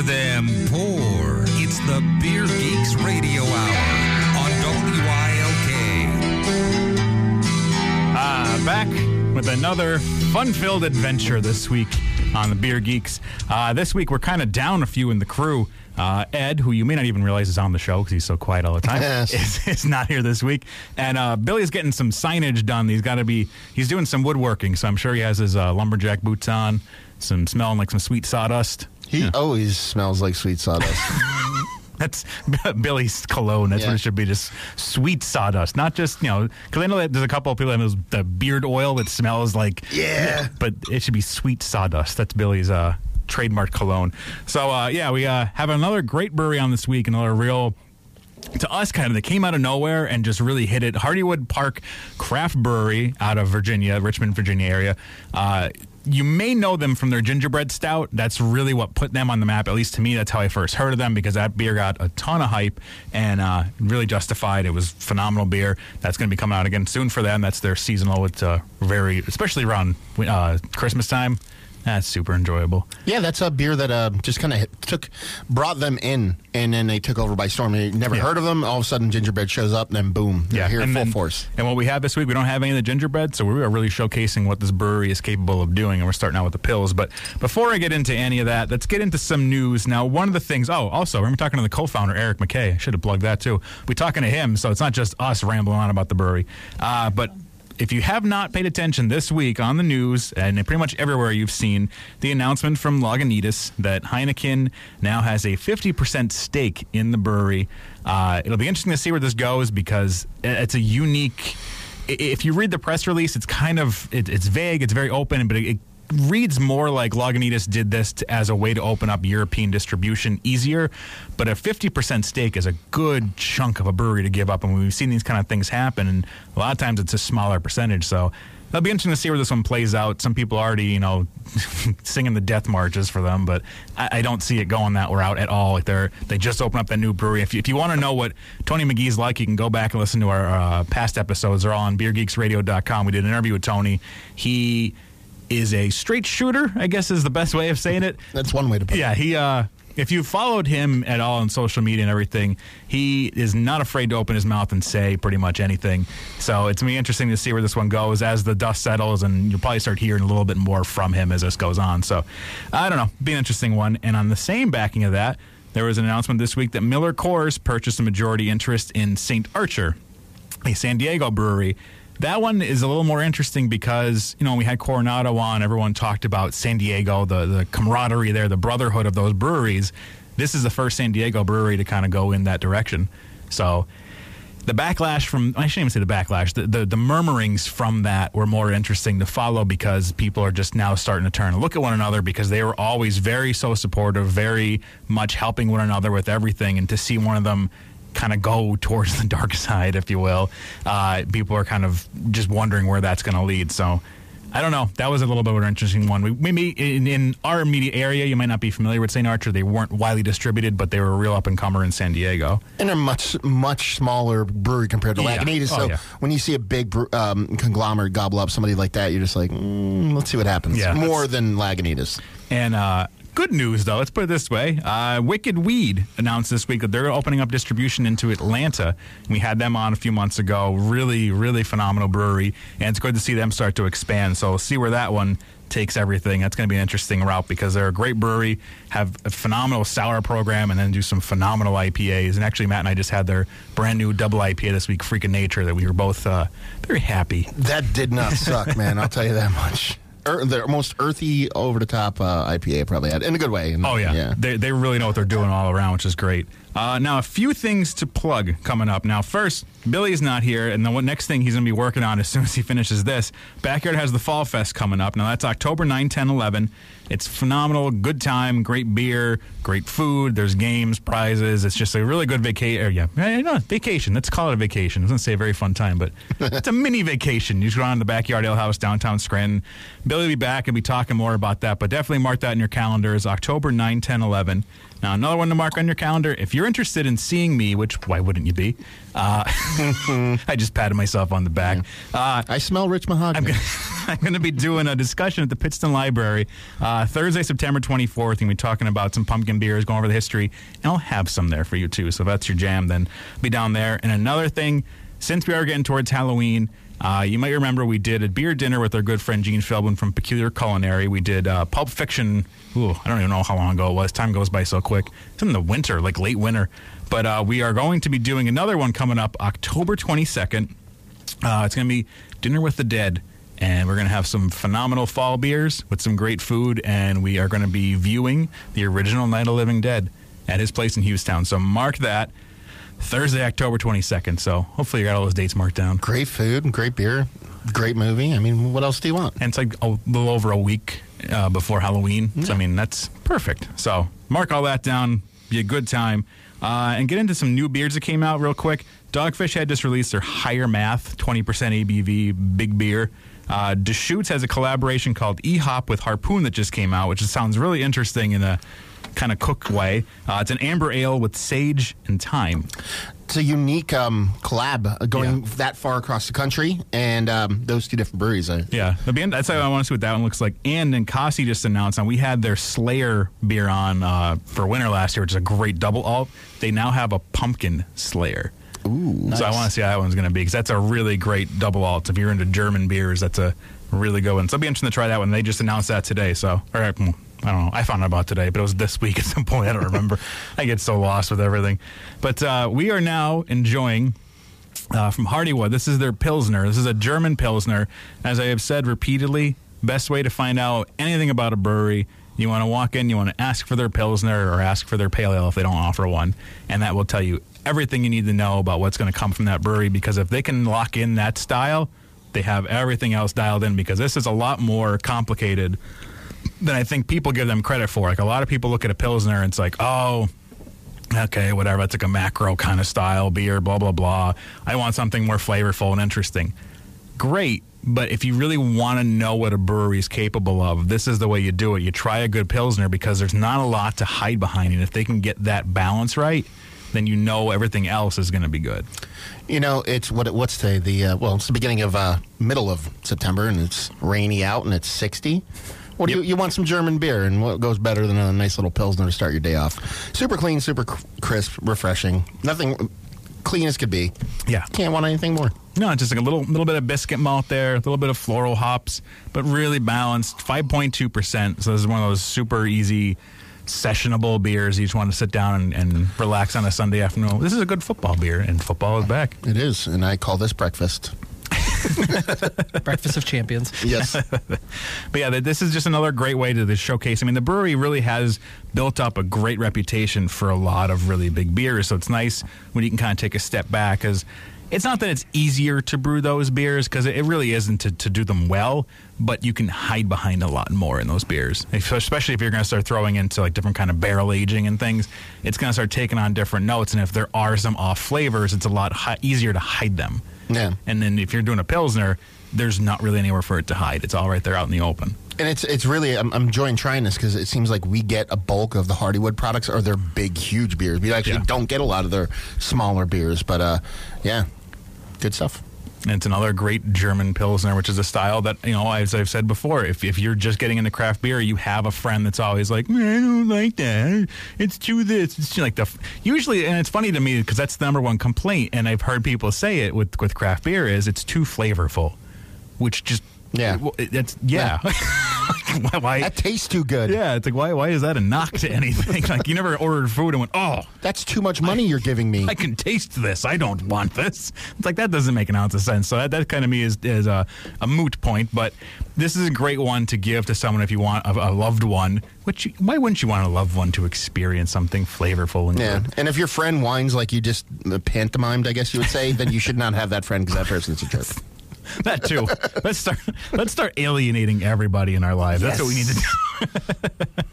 Hear them pour. It's the Beer Geeks Radio Hour on WILK. Uh, back with another fun-filled adventure this week on the Beer Geeks. Uh, this week we're kind of down a few in the crew. Uh, Ed, who you may not even realize is on the show because he's so quiet all the time, Yes. is, is not here this week. And uh, Billy's getting some signage done. He's got to be. He's doing some woodworking, so I'm sure he has his uh, lumberjack boots on. Some smelling like some sweet sawdust. He always smells like sweet sawdust. That's Billy's cologne. That's what it should be. Just sweet sawdust, not just you know. Because I know that there's a couple of people that have the beard oil that smells like Yeah. but it should be sweet sawdust. That's Billy's uh, trademark cologne. So uh, yeah, we uh, have another great brewery on this week. Another real. To us, kind of, that came out of nowhere and just really hit it. Hardywood Park Craft Brewery out of Virginia, Richmond, Virginia area. Uh, you may know them from their gingerbread stout. That's really what put them on the map. At least to me, that's how I first heard of them because that beer got a ton of hype and uh, really justified. It was phenomenal beer. That's going to be coming out again soon for them. That's their seasonal. It's uh, very, especially around uh, Christmas time. That's super enjoyable. yeah, that's a beer that uh, just kind of took, brought them in, and then they took over by storm. They never Yeah. heard of them. All of a sudden, gingerbread shows up, and then boom, they're here and full then- force. And what we have this week, we don't have any of the gingerbread, so we are really showcasing what this brewery is capable of doing. And we're starting out with the pills. But before I get into any of that, let's get into some news. Now, one of the things. Oh, also, we're talking to the co-founder Eric McKay. I should have plugged that too. We're talking to him, so it's not just us rambling on about the brewery. Uh, but if you have not paid attention this week on the news and pretty much everywhere you've seen the announcement from Lagunitas that Heineken now has a 50% stake in the brewery. Uh, it'll be interesting to see where this goes because it's a unique. If you read the press release, it's kind of it, it's vague, it's very open, but it, it reads more like Lagunitas did this to, as a way to open up European distribution easier. But a 50% stake is a good chunk of a brewery to give up. And we've seen these kind of things happen. And a lot of times it's a smaller percentage. So it'll be interesting to see where this one plays out. Some people already, you know, singing the death marches for them, but I, I don't see it going that route at all. Like they're they just opened up that new brewery. If you, if you want to know what Tony Magee's like, you can go back and listen to our uh, past episodes. They're all on BeerGeeksRadio.com. We did an interview with Tony. He is a straight shooter, I guess is the best way of saying it. That's one way to put it. Yeah, he. Uh, if you followed him at all on social media and everything, he is not afraid to open his mouth and say pretty much anything. So it's be interesting to see where this one goes as the dust settles, and you'll probably start hearing a little bit more from him as this goes on. So I don't know, be an interesting one. And on the same backing of that, there was an announcement this week that Miller Coors purchased a majority interest in St. Archer, a San Diego brewery. That one is a little more interesting because, you know, we had Coronado on, everyone talked about San Diego, the, the camaraderie there, the brotherhood of those breweries. This is the first San Diego brewery to kind of go in that direction. So the backlash from, I shouldn't even say the backlash, the, the, the murmurings from that were more interesting to follow because people are just now starting to turn and look at one another because they were always very so supportive, very much helping one another with everything. And to see one of them kind of go towards the dark side, if you will. Uh, people are kind of just wondering where that's going to lead. So I don't know. That was a little bit of an interesting one. We, maybe in, in our immediate area, you might not be familiar with St. Archer. They weren't widely distributed, but they were a real up and comer in San Diego. and they're a much much smaller brewery compared to Yeah. Lagunitas. Oh, so yeah. when you see a big um, conglomerate gobble up somebody like that, you're just like, mm, let's see what happens. Yeah. More than Lagunitas. And uh, good news, though, let's put it this way uh, Wicked Weed announced this week that they're opening up distribution into Atlanta. We had them on a few months ago. Really, really phenomenal brewery. And it's good to see them start to expand. So, see where that one takes everything. That's going to be an interesting route because they're a great brewery, have a phenomenal sour program, and then do some phenomenal IPAs. And actually, Matt and I just had their brand new double IPA this week, Freak of Nature, that we were both uh, very happy. That did not suck, man. I'll tell you that much. Er, the most earthy, over the top uh, IPA I probably had in a good way. And- Oh yeah, They, they really know what they're doing all around, which is great. Uh, now a few things to plug coming up. Now first, Billy's not here, and the next thing he's going to be working on as soon as he finishes this, Backyard has the Fall Fest coming up. Now that's October 9, 10, 11. It's phenomenal, good time, great beer, great food. There's games, prizes. It's just a really good vacation. Yeah, eh, no, vacation. Let's call it a vacation. I was going to say a very fun time, but it's a mini vacation. You just go on to the Backyard Ale House downtown Scranton. Billy will be back and be talking more about that. But definitely mark that in your calendars October 9, 10, 11. Now, another one to mark on your calendar. If you're interested in seeing me, which why wouldn't you be? Uh, I just patted myself on the back. Uh, I smell rich mahogany. I'm going to be doing a discussion at the Pittston Library uh, Thursday, September 24th. and we be talking about some pumpkin beers, going over the history, and I'll have some there for you too. So if that's your jam, then be down there. And another thing, since we are getting towards Halloween, uh, you might remember we did a beer dinner with our good friend Gene Philbin from Peculiar Culinary. We did uh, Pulp Fiction. Ooh, I don't even know how long ago it was. Time goes by so quick. It's in the winter, like late winter. But uh, we are going to be doing another one coming up October 22nd. Uh, it's going to be Dinner with the Dead. And we're going to have some phenomenal fall beers with some great food. And we are going to be viewing the original Night of Living Dead at his place in Hughestown. So mark that Thursday, October 22nd. So hopefully you got all those dates marked down. Great food, great beer, great movie. I mean, what else do you want? And it's like a little over a week uh, before Halloween. So, I mean, that's perfect. So mark all that down. Be a good time. Uh, and get into some new beers that came out real quick. Dogfish had just released their higher math, 20% ABV big beer. Uh, Deschutes has a collaboration called E Hop with Harpoon that just came out, which sounds really interesting in a kind of cook way. Uh, it's an amber ale with sage and thyme. It's a unique um, collab uh, going Yeah. that far across the country, and um, those two different breweries. Uh, Yeah, that's how I want to see what that one looks like. And Ninkasi just announced, and we had their Slayer beer on uh, for winter last year, which is a great double alt. They now have a pumpkin Slayer. Ooh, So I want to see how that one's going to be because that's a really great double alt. If you're into German beers, that's a really good one. So it'll be interesting to try that one. They just announced that today. So, or I don't know. I found out about today, but it was this week at some point. I don't remember. I get so lost with everything. But uh, we are now enjoying uh, from Hardywood. This is their Pilsner. This is a German Pilsner. As I have said repeatedly, best way to find out anything about a brewery. You want to walk in, you want to ask for their Pilsner or ask for their Pale Ale if they don't offer one. And that will tell you everything you need to know about what's going to come from that brewery because if they can lock in that style, they have everything else dialed in because this is a lot more complicated than I think people give them credit for. Like a lot of people look at a Pilsner and it's like, oh, okay, whatever. It's like a macro kind of style beer, blah, blah, blah. I want something more flavorful and interesting. Great. But if you really want to know what a brewery is capable of, this is the way you do it. You try a good Pilsner because there's not a lot to hide behind. And if they can get that balance right, then you know everything else is going to be good. You know, it's what what's today? The uh, well, it's the beginning of uh, middle of September, and it's rainy out, and it's sixty. What do Yep. you, you want some German beer, and what goes better than a nice little pilsner to start your day off? Super clean, super crisp, refreshing. Nothing clean as could be. Yeah. Can't want anything more. No, just like a little little bit of biscuit malt there, a little bit of floral hops, but really balanced. Five point two percent. So this is one of those super easy, sessionable beers. You just want to sit down and, and relax on a Sunday afternoon. This is a good football beer, and football is back. It is, and I call this breakfast. Breakfast of Champions. Yes. But yeah, this is just another great way to, showcase. I mean, the brewery really has built up a great reputation for a lot of really big beers. So it's nice when you can kind of take a step back because it's not that it's easier to brew those beers because it, it really isn't to, to do them well, but you can hide behind a lot more in those beers. If- Especially if you're going to start throwing into like different kind of barrel aging and things, it's going to start taking on different notes. And if there are some off flavors, it's a lot hi- easier to hide them. Yeah. And then if you're doing a pilsner, there's not really anywhere for it to hide. It's all right there out in the open. And it's it's really I'm, I'm enjoying trying this because it seems like we get a bulk of the Hardywood products or their big huge beers. We actually Yeah. don't get a lot of their smaller beers, but uh, yeah, good stuff. And it's another great German Pilsner, which is a style that, you know, as I've said before, if, if you're just getting into craft beer, you have a friend that's always like, "Man, I don't like that. It's too this. It's too like the. Usually, and it's funny to me because that's the number one complaint, and I've heard people say it with, with craft beer is it's too flavorful, which just. Yeah. well, it- That's, yeah. why, why- That tastes too good. yeah, it's like, why, why is that a knock to anything? like, you never ordered food and went, oh, That's too much money you're giving me. I can taste this. I don't want this. It's like that doesn't make an ounce of sense. So that, that kind of me is, is a, a moot point. But this is a great one to give to someone if you want a, a loved one. Which you- why wouldn't you want a loved one to experience something flavorful and Yeah, good? and if your friend whines like you just pantomimed, I guess you would say, then you should not have that friend because that person's a jerk. That too. let's start. Let's start alienating everybody in our lives. That's what we need to do.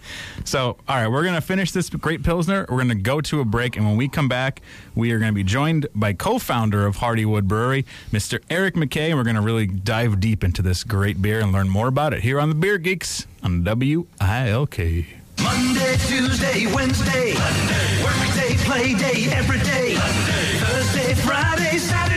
So, all right, we're going to finish this great Pilsner. We're going to go to a break. And when we come back, we are going to be joined by co founder of Hardywood Brewery, Mr. Eric McKay. And we're going to really dive deep into this great beer and learn more about it here on the Beer Geeks on WILK. Monday, Tuesday, Wednesday. Monday. Workday, play day, every day. Monday. Thursday, Friday, Saturday.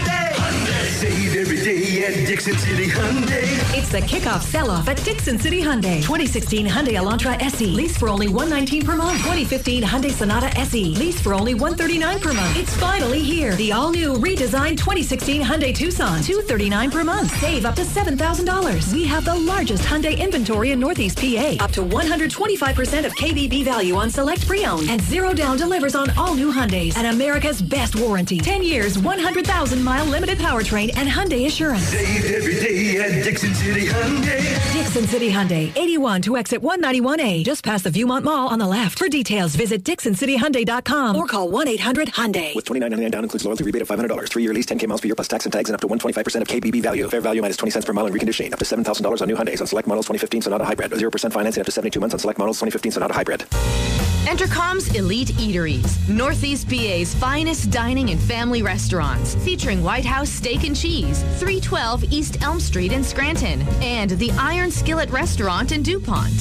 Every day at Dickson City Hyundai. It's the kickoff sell-off at Dickson City Hyundai. 2016 Hyundai Elantra SE. Lease for only 119 per month. 2015 Hyundai Sonata SE. Lease for only 139 per month. It's finally here. The all-new redesigned 2016 Hyundai Tucson. 239 per month. Save up to $7,000. We have the largest Hyundai inventory in Northeast PA. Up to 125% of KBB value on select pre-owned. And zero down delivers on all new Hyundais. And America's best warranty. 10 years, 100,000 mile limited powertrain and Hyundai Assurance. Save every day at Dickson City Hyundai. Dickson City Hyundai, 81 to exit 191A, just past the Viewmont Mall on the left. For details, visit DicksonCityHyundai.com or call 1-800-HYUNDAI. With twenty nine ninety nine down includes loyalty rebate of $500. Three year lease, 10K miles per year plus tax and tags and up to 125% of KBB value. Fair value minus 20 cents per mile and reconditioning. Up to $7,000 on new Hyundais on select models 2015 Sonata Hybrid. 0% financing up to 72 months on select models 2015 Sonata Hybrid. Entercom's Elite Eateries, Northeast PA's finest dining and family restaurants, featuring White House Steak and Cheese, 312 East Elm Street in Scranton, and the Iron Skillet Restaurant in DuPont.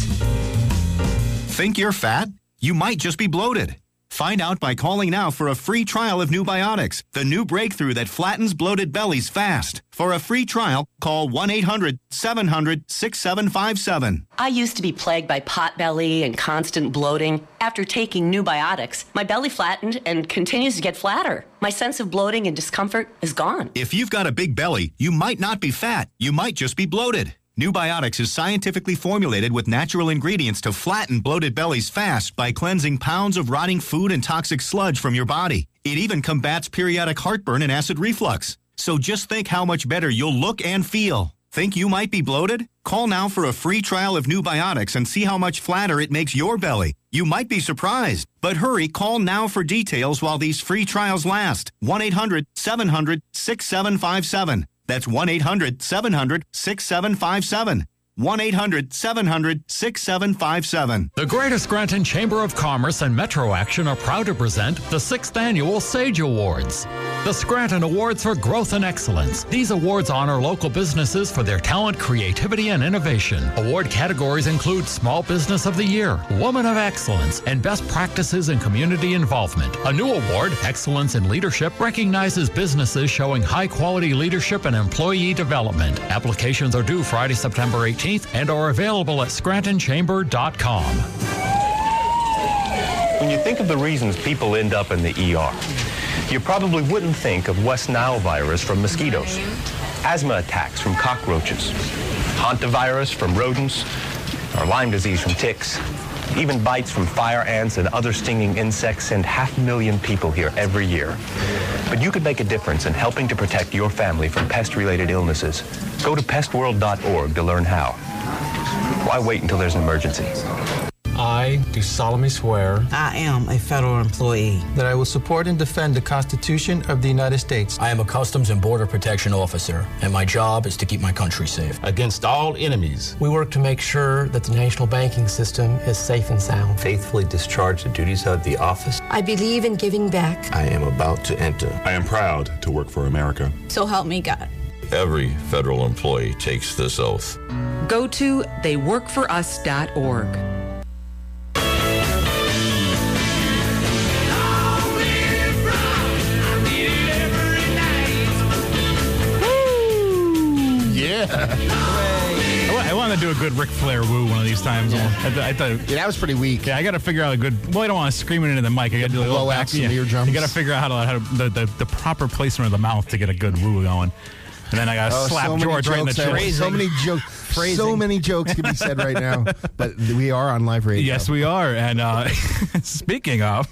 Think you're fat? You might just be bloated. Find out by calling now for a free trial of New Biotics, the new breakthrough that flattens bloated bellies fast. For a free trial, call 1 800 700 6757. I used to be plagued by pot belly and constant bloating. After taking new biotics, my belly flattened and continues to get flatter. My sense of bloating and discomfort is gone. If you've got a big belly, you might not be fat. You might just be bloated. New Biotics is scientifically formulated with natural ingredients to flatten bloated bellies fast by cleansing pounds of rotting food and toxic sludge from your body. It even combats periodic heartburn and acid reflux. So just think how much better you'll look and feel. Think you might be bloated? Call now for a free trial of New Biotics and see how much flatter it makes your belly. You might be surprised. But hurry, call now for details while these free trials last. 1 800 700 6757. That's 1 800 700 6757. 1 800 700 6757. The Greater Scranton Chamber of Commerce and Metro Action are proud to present the sixth annual SAGE Awards. The Scranton Awards for Growth and Excellence. These awards honor local businesses for their talent, creativity, and innovation. Award categories include Small Business of the Year, Woman of Excellence, and Best Practices in Community Involvement. A new award, Excellence in Leadership, recognizes businesses showing high quality leadership and employee development. Applications are due Friday, September 18th and are available at scrantonchamber.com. When you think of the reasons people end up in the ER, you probably wouldn't think of West Nile virus from mosquitoes, asthma attacks from cockroaches, hantavirus from rodents, or Lyme disease from ticks. Even bites from fire ants and other stinging insects send half a million people here every year. But you could make a difference in helping to protect your family from pest-related illnesses. Go to pestworld.org to learn how. Why wait until there's an emergency? I do solemnly swear I am a federal employee. that I will support and defend the Constitution of the United States I am a Customs and Border Protection officer, and my job is to keep my country safe. against all enemies. We work to make sure that the national banking system is safe and sound. Faithfully discharge the duties of the office. I believe in giving back. I am about to enter. I am proud to work for America. So help me God. Every federal employee takes this oath. Go to theyworkforus.org. I wa- I want to do a good Ric Flair woo one of these times. I, th- I thought, Yeah, that was pretty weak. yeah, I got to figure out a good. Well, I don't want to scream it into the mic. I got to do a little Blow out back. some yeah. eardrums. You got to figure out how to, how to the, the the proper placement of the mouth to get a good woo going. And then I got to Oh, slap so George right in the chest. So many jokes. So many jokes can be said right now. But we are on live radio. Yes, we are. And uh, speaking of,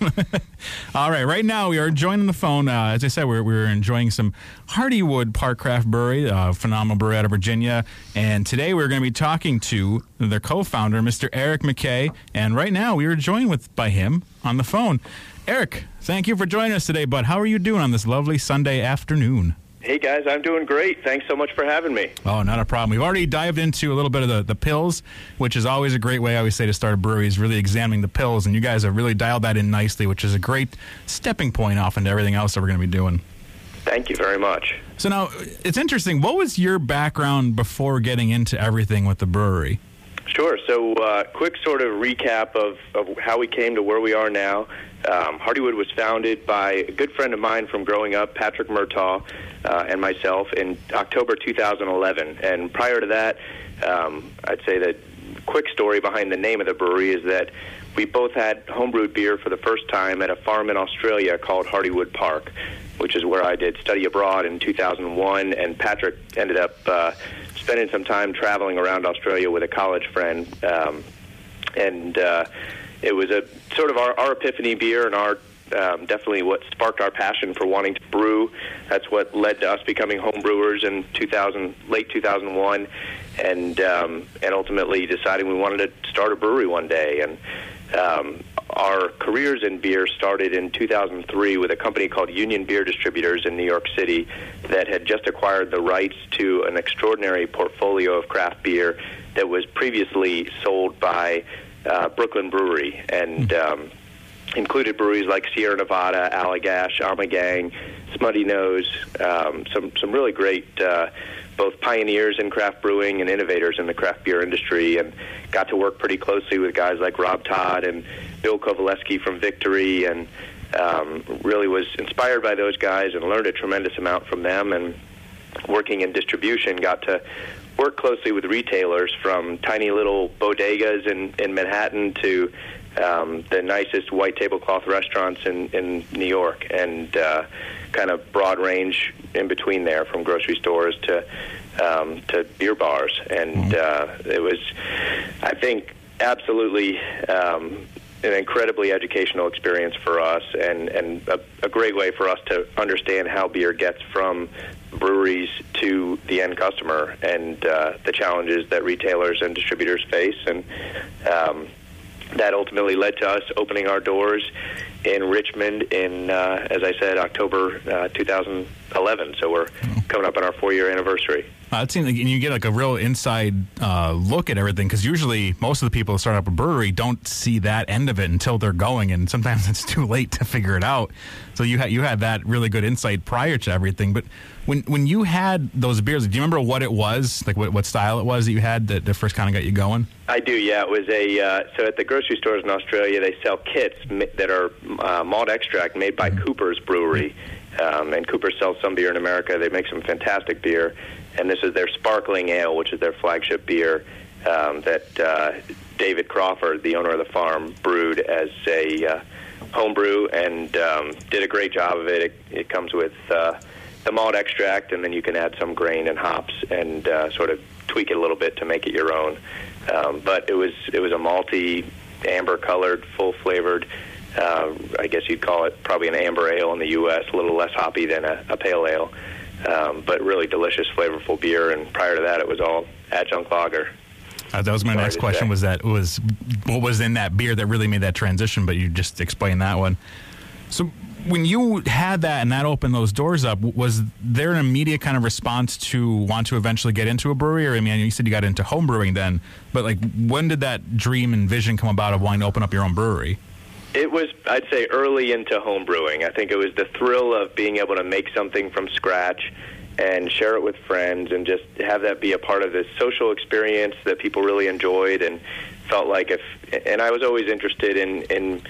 all right, right now we are joining the phone. Uh, as I said, we're, we're enjoying some Hardywood Park Craft Brewery, uh, phenomenal brewery out of Virginia. And today we're going to be talking to their co-founder, Mr. Eric McKay. And right now we are joined with by him on the phone. Eric, thank you for joining us today, bud. How are you doing on this lovely Sunday afternoon? Hey guys, I'm doing great. Thanks so much for having me. Oh, not a problem. We've already dived into a little bit of the, the pills, which is always a great way, I always say, to start a brewery, is really examining the pills. And you guys have really dialed that in nicely, which is a great stepping point off into everything else that we're going to be doing. Thank you very much. So now, it's interesting. What was your background before getting into everything with the brewery? Sure. So, uh, quick sort of recap of, of how we came to where we are now. Um, Hardywood was founded by a good friend of mine from growing up, Patrick Murtaugh, uh, and myself in October 2011. And prior to that, um, I'd say that quick story behind the name of the brewery is that we both had homebrewed beer for the first time at a farm in Australia called Hardywood Park, which is where I did study abroad in 2001. And Patrick ended up uh, spending some time traveling around Australia with a college friend. Um, and uh, it was a sort of our, our epiphany beer and our um, definitely what sparked our passion for wanting to brew. That's what led to us becoming home brewers in 2000, late 2001, and um, and ultimately deciding we wanted to start a brewery one day. And um, our careers in beer started in 2003 with a company called Union Beer Distributors in New York City that had just acquired the rights to an extraordinary portfolio of craft beer that was previously sold by uh, Brooklyn Brewery and. Um, included breweries like Sierra Nevada, Allagash, Ommegang, Smutty Nose, um, some some really great uh, both pioneers in craft brewing and innovators in the craft beer industry, and got to work pretty closely with guys like Rob Todd and Bill Covaleski from Victory, and um, really was inspired by those guys and learned a tremendous amount from them. And working in distribution, got to work closely with retailers from tiny little bodegas in, in Manhattan to um, the nicest white tablecloth restaurants in, in New York, and uh, kind of broad range in between there, from grocery stores to um, to beer bars, and uh, it was, I think, absolutely. Um, an incredibly educational experience for us, and and a, a great way for us to understand how beer gets from breweries to the end customer, and uh, the challenges that retailers and distributors face, and um, that ultimately led to us opening our doors in Richmond in, uh, as I said, October uh, 2011. So we're coming up on our four-year anniversary. Uh, it seems like and you get like a real inside uh, look at everything because usually most of the people that start up a brewery don't see that end of it until they're going, and sometimes it's too late to figure it out. So you had you had that really good insight prior to everything. But when when you had those beers, do you remember what it was, like what, what style it was that you had that, that first kind of got you going? I do, yeah. It was a uh, so at the grocery stores in Australia, they sell kits that are uh, malt extract made by Cooper's Brewery, um, and Cooper sells some beer in America. They make some fantastic beer, and this is their sparkling ale, which is their flagship beer um, that uh, David Crawford, the owner of the farm, brewed as a uh, home brew and um, did a great job of it. It, it comes with uh, the malt extract, and then you can add some grain and hops and uh, sort of tweak it a little bit to make it your own. Um, but it was it was a malty, amber colored, full flavored. Uh, I guess you'd call it probably an amber ale in the U.S. A little less hoppy than a, a pale ale, um, but really delicious, flavorful beer. And prior to that, it was all adjunct lager. Uh, that was my Sorry next question. say. Was that was what was in that beer that really made that transition? But you just explained that one. So when you had that and that opened those doors up, was there an immediate kind of response to want to eventually get into a brewery? Or I mean, you said you got into home brewing then, but like when did that dream and vision come about of wanting to open up your own brewery? It was, I'd say, early into home brewing. I think it was the thrill of being able to make something from scratch and share it with friends and just have that be a part of this social experience that people really enjoyed and felt like if and I was always interested in in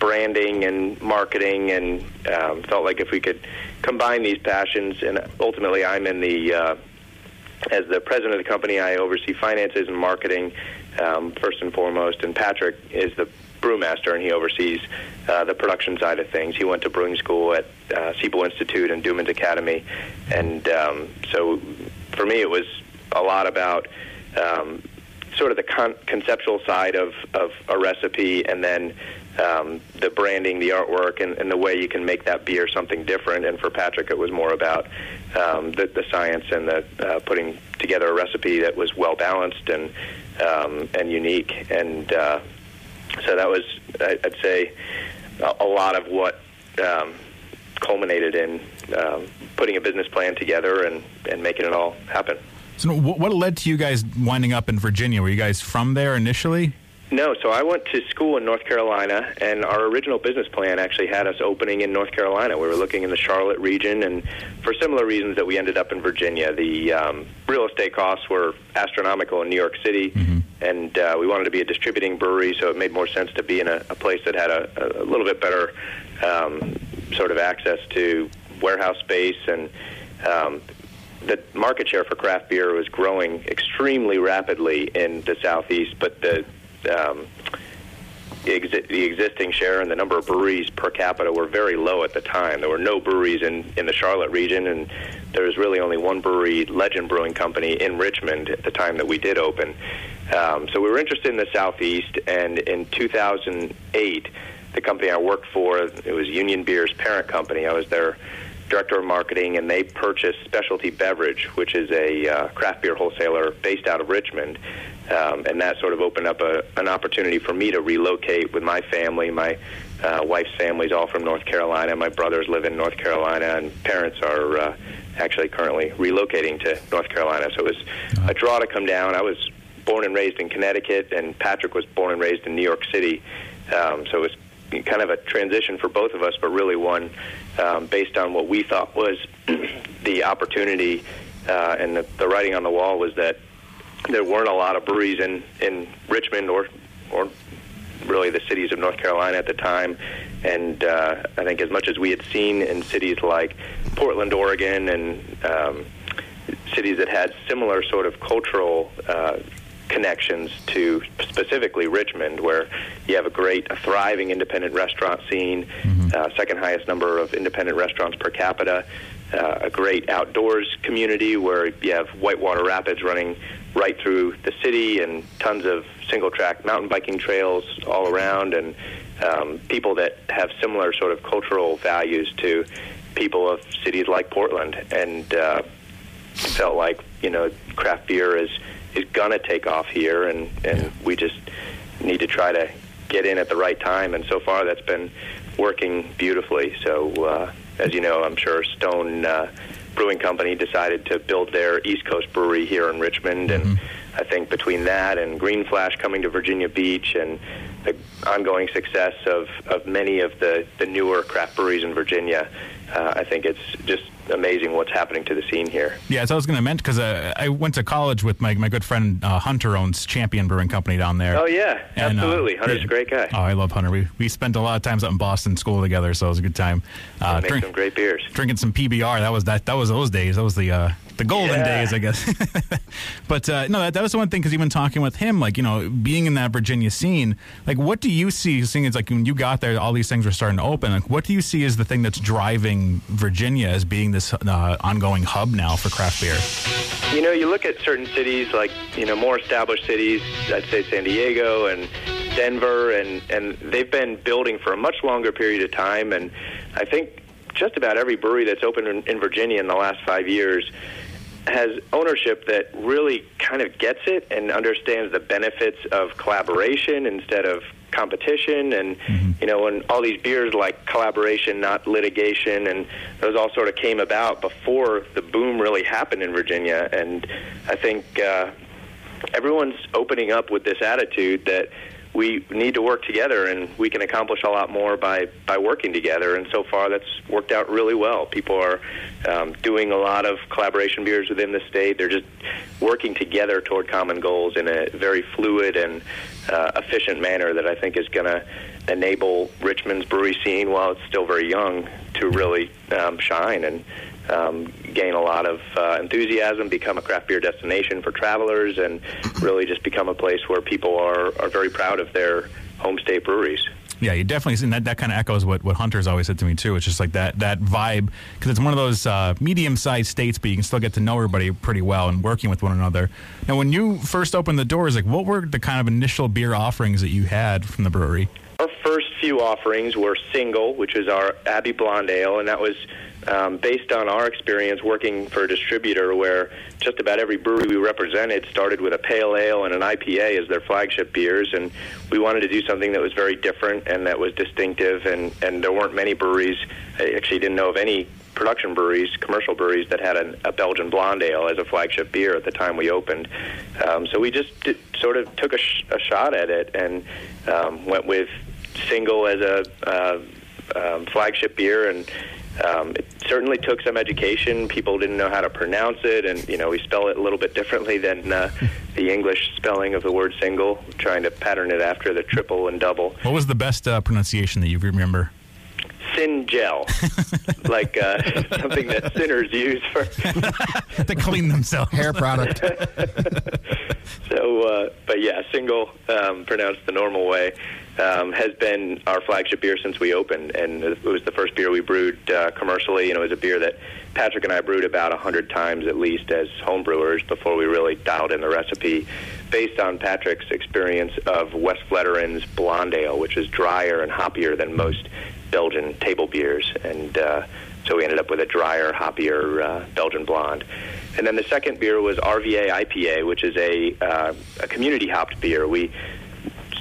branding and marketing and um, felt like if we could combine these passions and ultimately I'm in the uh, as the president of the company I oversee finances and marketing um, first and foremost and Patrick is the brewmaster and he oversees uh, the production side of things he went to brewing school at uh, Siebel Institute and Doemens Academy and um, so for me it was a lot about um, sort of the con- conceptual side of, of a recipe and then um, the branding, the artwork, and, and the way you can make that beer something different. And for Patrick, it was more about um, the, the science and the uh, putting together a recipe that was well balanced and um, and unique. And uh, so that was, I'd say, a, lot of what um, culminated in um, putting a business plan together and, and making it all happen. So, what led to you guys winding up in Virginia? Were you guys from there initially? No, so I went to school in North Carolina, and our original business plan actually had us opening in North Carolina. We were looking in the Charlotte region, and for similar reasons that we ended up in Virginia. The um, real estate costs were astronomical in New York City, and uh, we wanted to be a distributing brewery, so it made more sense to be in a, a place that had a, a little bit better um, sort of access to warehouse space and. Um, the market share for craft beer was growing extremely rapidly in the southeast, but the um, the, exi- the existing share and the number of breweries per capita were very low at the time. There were no breweries in, in the Charlotte region, and there was really only one brewery, Legend Brewing Company, in Richmond at the time that we did open. Um, so we were interested in the southeast, and in 2008, the company I worked for, it was Union Beer's parent company. I was their director of marketing, and they purchased Specialty Beverage, which is a uh, craft beer wholesaler based out of Richmond. Um, and that sort of opened up a, an opportunity for me to relocate with my family. My uh, wife's family's all from North Carolina. My brothers live in North Carolina, and parents are uh, actually currently relocating to North Carolina. So it was a draw to come down. I was born and raised in Connecticut, and Patrick was born and raised in New York City. Um, so it was kind of a transition for both of us, but really one um, based on what we thought was the opportunity. Uh, and the, the writing on the wall was that there weren't a lot of breweries in, in Richmond or or really the cities of North Carolina at the time. And uh, I think as much as we had seen in cities like Portland, Oregon, and um, cities that had similar sort of cultural uh, connections to specifically Richmond, where you have a great, a thriving independent restaurant scene, uh, second highest number of independent restaurants per capita, uh, a great outdoors community where you have Whitewater Rapids running right through the city and tons of single track mountain biking trails all around, and um, people that have similar sort of cultural values to people of cities like Portland. And uh, felt like you know craft beer is is gonna take off here, and and we just need to try to get in at the right time. And so far, that's been working beautifully. So uh, as you know, I'm sure Stone uh, Brewing Company decided to build their East Coast brewery here in Richmond, and I think between that and Green Flash coming to Virginia Beach and the ongoing success of, of many of the, the newer craft breweries in Virginia, uh, I think it's just amazing what's happening to the scene here. Yeah, so I was going to mention because uh, I went to college with my, my good friend uh, Hunter owns Champion Brewing Company down there. Oh yeah, And, uh, absolutely. Hunter's yeah. a great guy. Oh, I love Hunter. We we spent a lot of times out in Boston school together, so it was a good time. Uh, Make some great beers. drinking some PBR. That was that. That was those days. That was the uh, the golden Yeah. days, I guess. but uh, no, that, that was the one thing because even talking with him, like you know, being in that Virginia scene, like what do you see? Seeing it's like when you got there, all these things were starting to open. Like, what do you see as the thing that's driving Virginia as being this uh, ongoing hub now for craft beer? You know, you look at certain cities like you know more established cities. I'd say San Diego and Denver, and and they've been building for a much longer period of time. And I think just about every brewery that's opened in, in Virginia in the last five years has ownership that really kind of gets it and understands the benefits of collaboration instead of competition. And you know and all these beers like collaboration not litigation and those all sort of came about before the boom really happened in Virginia. And I think uh, everyone's opening up with this attitude that we need to work together and we can accomplish a lot more by, by working together. And so far, that's worked out really well. People are um, doing a lot of collaboration beers within the state. They're just working together toward common goals in a very fluid and uh, efficient manner that I think is going to enable Richmond's brewery scene, while it's still very young, to really um, shine and um, gain a lot of uh, enthusiasm, become a craft beer destination for travelers, and really just become a place where people are, are very proud of their home state breweries. Yeah, you definitely see and that. That kind of echoes what, what Hunter's always said to me too. It's just like that that vibe because it's one of those uh, medium sized states, but you can still get to know everybody pretty well and working with one another. Now, when you first opened the doors, like what were the kind of initial beer offerings that you had from the brewery? Our first few offerings were single, which is our Abbey Blonde Ale, and that was um, based on our experience working for a distributor where just about every brewery we represented started with a pale ale and an IPA as their flagship beers, and we wanted to do something that was very different and that was distinctive, and, and there weren't many breweries. I actually didn't know of any production breweries, commercial breweries that had an, a Belgian blonde ale as a flagship beer at the time we opened. Um, so we just did, sort of took a, sh- a shot at it and um, went with single as a uh, um, flagship beer and. Um, it certainly took some education. People didn't know how to pronounce it, and you know we spell it a little bit differently than uh, the English spelling of the word single. Trying to pattern it after the triple and double. What was the best uh, pronunciation that you remember? Sin gel, like uh, something that sinners use for to clean themselves. Hair product. so, uh, but yeah, single, um, pronounced the normal way, um, has been our flagship beer since we opened, and it was the first beer we brewed uh, commercially, and it was a beer that Patrick and I brewed about a hundred times at least as home brewers before we really dialed in the recipe, based on Patrick's experience of Westvleteren's Blonde Ale, which is drier and hoppier than most Belgian table beers, and uh, so we ended up with a drier, hoppier uh, Belgian blonde. And then the second beer was RVA IPA, which is a, uh, a community hopped beer. We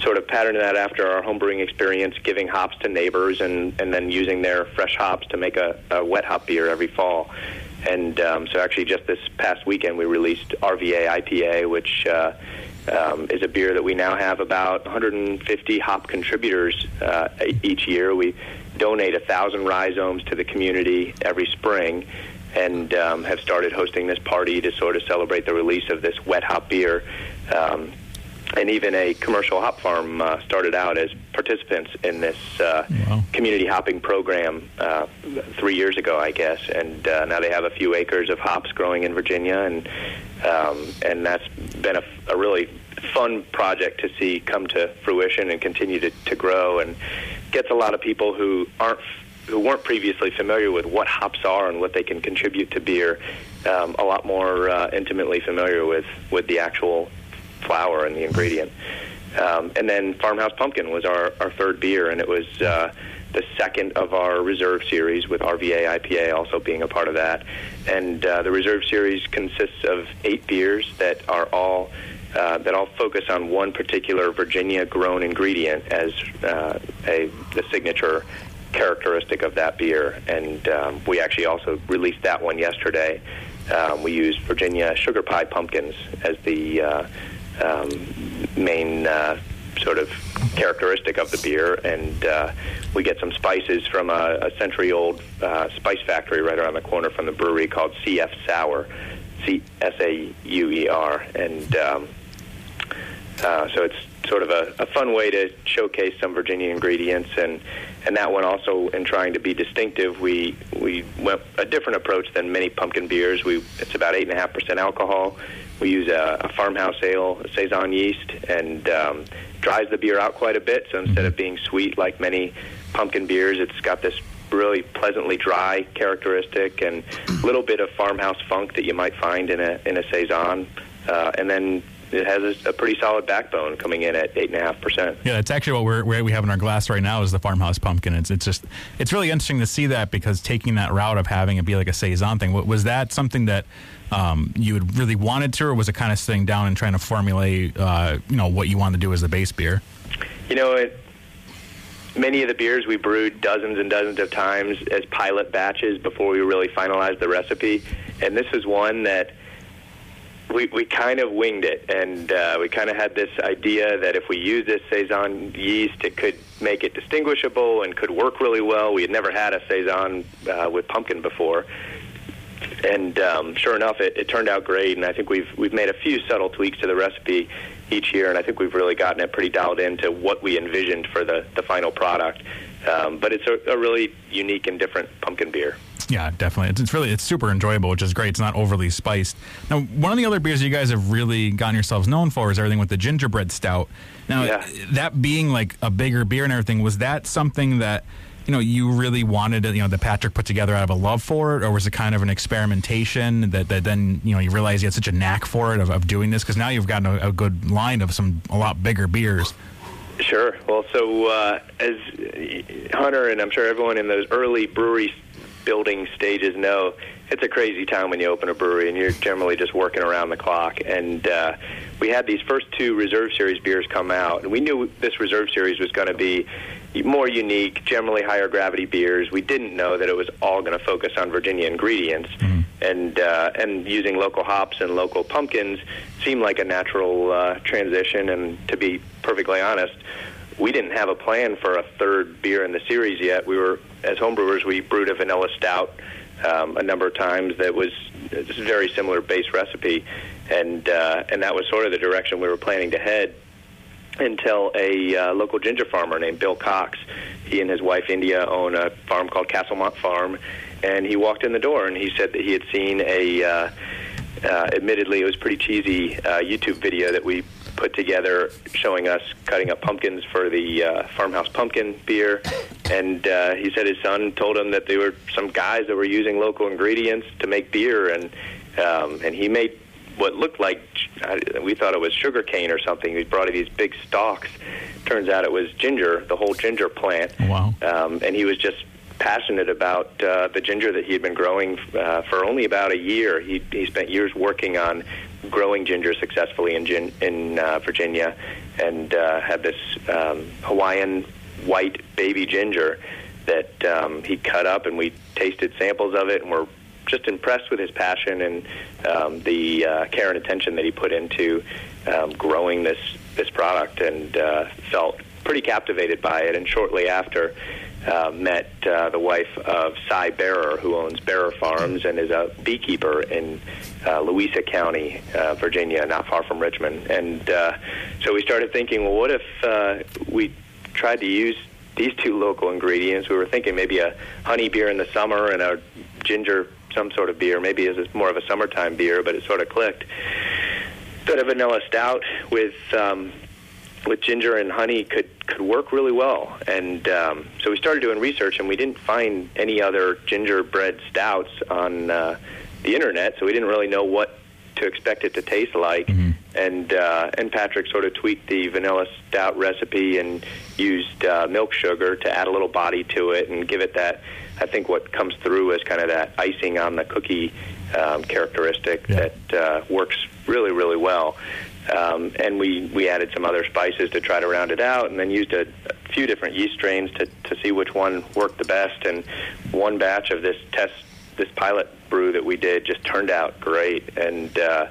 sort of patterned that after our homebrewing experience, giving hops to neighbors and, and then using their fresh hops to make a, a wet hop beer every fall. And um, so actually just this past weekend we released RVA IPA, which uh, um, is a beer that we now have about 150 hop contributors uh, each year. We donate a thousand rhizomes to the community every spring, and um, have started hosting this party to sort of celebrate the release of this wet hop beer. Um, and even a commercial hop farm uh, started out as participants in this uh, wow. community hopping program uh, three years ago, I guess. And uh, now they have a few acres of hops growing in Virginia, and um, and that's been a, a really fun project to see come to fruition and continue to, to grow, and gets a lot of people who aren't who weren't previously familiar with what hops are and what they can contribute to beer, um, a lot more uh, intimately familiar with with the actual flour and the ingredient. Um, and then Farmhouse Pumpkin was our, our third beer, and it was uh, the second of our reserve series with RVA IPA also being a part of that. And uh, the reserve series consists of eight beers that are all uh, that all focus on one particular Virginia grown ingredient as uh, a the signature characteristic of that beer. And um, we actually also released that one yesterday. Um, we used Virginia sugar pie pumpkins as the uh, um, main uh, sort of characteristic of the beer, and uh, we get some spices from a, a century-old uh, spice factory right around the corner from the brewery called CF Sauer, C S A U E R, and um, uh, so it's sort of a, a fun way to showcase some Virginia ingredients, and and that one also in trying to be distinctive, we we went a different approach than many pumpkin beers. We it's about eight and a half percent alcohol. We use a, a farmhouse ale, a saison yeast, and um, dries the beer out quite a bit. So instead of being sweet like many pumpkin beers, it's got this really pleasantly dry characteristic and a little bit of farmhouse funk that you might find in a in a saison, uh, and then it has a, a pretty solid backbone coming in at eight and a half percent. Yeah, that's actually what we're, we have in our glass right now is the farmhouse pumpkin. It's it's just it's really interesting to see that because taking that route of having it be like a saison thing was that something that um, you had really wanted to, or was it kind of sitting down and trying to formulate uh, you know what you want to do as a base beer? You know, it, many of the beers we brewed dozens and dozens of times as pilot batches before we really finalized the recipe, and this is one that we, we kind of winged it, and uh, we kind of had this idea that if we use this saison yeast, it could make it distinguishable and could work really well. We had never had a saison uh, with pumpkin before, and um, sure enough, it, it turned out great. And I think we've we've made a few subtle tweaks to the recipe each year, and I think we've really gotten it pretty dialed into what we envisioned for the the final product. Um, but it's a, a really unique and different pumpkin beer. Yeah, definitely. It's, it's really it's super enjoyable, which is great. It's not overly spiced. Now, one of the other beers you guys have really gotten yourselves known for is everything with the gingerbread stout. Now, Yeah. that being like a bigger beer and everything, was that something that you know you really wanted to, you know that Patrick put together out of a love for it, or was it kind of an experimentation that, that then you know you realize you had such a knack for it of, of doing this because now you've gotten a, a good line of some a lot bigger beers. Sure. Well, so uh, as Hunter and I'm sure everyone in those early brewery building stages know, it's a crazy time when you open a brewery and you're generally just working around the clock. And uh, we had these first two Reserve Series beers come out, and we knew this Reserve Series was going to be more unique, generally higher gravity beers. We didn't know that it was all going to focus on Virginia ingredients, and uh, and using local hops and local pumpkins seemed like a natural uh, transition. And to be perfectly honest, we didn't have a plan for a third beer in the series yet. We were, as homebrewers, we brewed a vanilla stout um, a number of times that was a very similar base recipe, and uh, and that was sort of the direction we were planning to head until a uh, local ginger farmer named Bill Cox. He and his wife India own a farm called Casselmonte Farm, and he walked in the door and he said that he had seen a. Uh, uh, admittedly, it was pretty cheesy uh, YouTube video that we put together showing us cutting up pumpkins for the uh, farmhouse pumpkin beer. And uh, he said his son told him that there were some guys that were using local ingredients to make beer, and um, and he made what looked like we thought it was sugar cane or something. He brought these big stalks. Turns out it was ginger, the whole ginger plant. Wow! Um, and he was just passionate about uh, the ginger that he had been growing uh, for only about a year. He he spent years working on growing ginger successfully in gin, in uh, Virginia, and uh, had this um, Hawaiian white baby ginger that um, he cut up, and we tasted samples of it, and were just impressed with his passion and um, the uh, care and attention that he put into um, growing this this product, and uh, felt pretty captivated by it. And shortly after, uh, met uh, the wife of Cy Bearer, who owns Bearer Farms and is a beekeeper in uh, Louisa County, uh, Virginia, not far from Richmond. And uh, so we started thinking, well, what if uh, we tried to use these two local ingredients? We were thinking maybe a honey beer in the summer and a ginger some sort of beer. Maybe it's more of a summertime beer, but it sort of clicked. That a vanilla stout with um, with ginger and honey could could work really well. And um, so we started doing research, and we didn't find any other gingerbread stouts on uh, the internet, so we didn't really know what to expect it to taste like. And uh, and Patrick sort of tweaked the vanilla stout recipe and used uh, milk sugar to add a little body to it and give it that. I think what comes through is kind of that icing on the cookie um, characteristic that uh, works really really well. Um, and we, we added some other spices to try to round it out, and then used a, a few different yeast strains to, to see which one worked the best. And one batch of this test, this pilot brew that we did, just turned out great, and uh,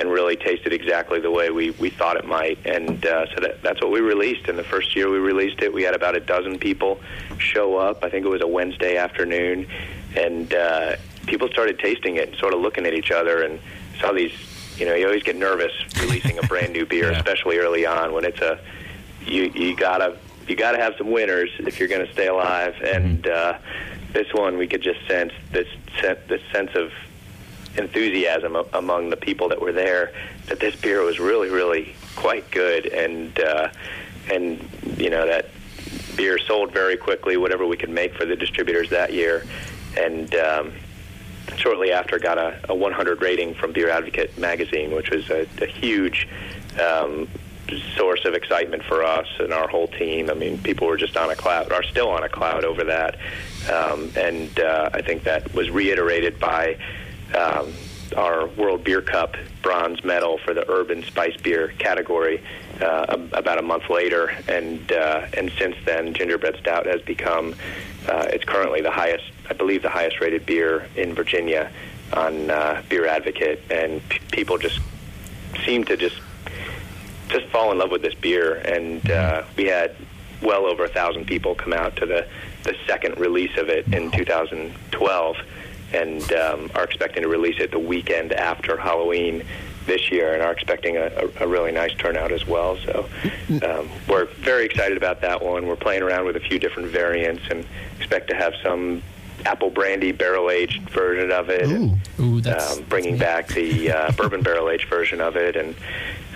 and really tasted exactly the way we, we thought it might. And uh, so that, that's what we released. In the first year we released it, we had about a dozen people show up. I think it was a Wednesday afternoon, and uh, people started tasting it and sort of looking at each other and saw these you know, you always get nervous releasing a brand new beer, especially early on when it's a you you gotta you gotta have some winners if you're going to stay alive. And uh, this one, we could just sense this this sense of enthusiasm among the people that were there that this beer was really really quite good and uh, and you know that beer sold very quickly whatever we could make for the distributors that year and um, shortly after got a, a 100 rating from Beer Advocate magazine, which was a, a huge um, source of excitement for us and our whole team. I mean, people were just on a cloud, are still on a cloud over that. Um, and uh, I think that was reiterated by um, our World Beer Cup bronze medal for the herb and spice beer category uh, about a month later, and uh, and since then, gingerbread stout has become uh, it's currently the highest, I believe, the highest rated beer in Virginia on uh, Beer Advocate, and p- people just seem to just just fall in love with this beer, and uh, we had well over a thousand people come out to the the second release of it in 2012 and um, are expecting to release it the weekend after Halloween this year, and are expecting a, a, a really nice turnout as well. So um, we're very excited about that one. We're playing around with a few different variants, and expect to have some apple brandy barrel aged version of it, Ooh, and ooh that's, um, bringing back the uh, bourbon barrel aged version of it, and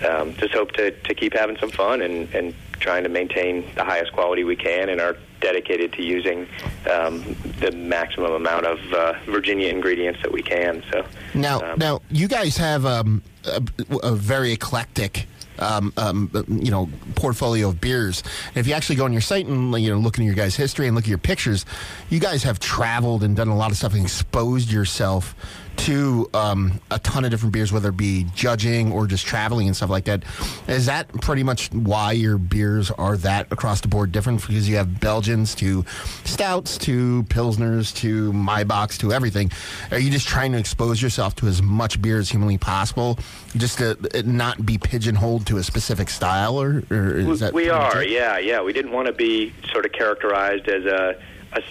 um, just hope to, to keep having some fun and, and trying to maintain the highest quality we can, and are dedicated to using um, the maximum amount of uh, Virginia ingredients that we can. So Now, now you guys have um, a, a very eclectic um, um, you know portfolio of beers. And if you actually go on your site and you know look into your guys' history and look at your pictures, you guys have traveled and done a lot of stuff and exposed yourself to um, a ton of different beers, whether it be judging or just traveling and stuff like that. Is that pretty much why your beers are that across the board different? Because you have Belgians to stouts to pilsners to Maibocks to everything. Are you just trying to expose yourself to as much beer as humanly possible, just to not be pigeonholed to a specific style, or, or is that we are, yeah, yeah. We didn't want to be sort of characterized as a, a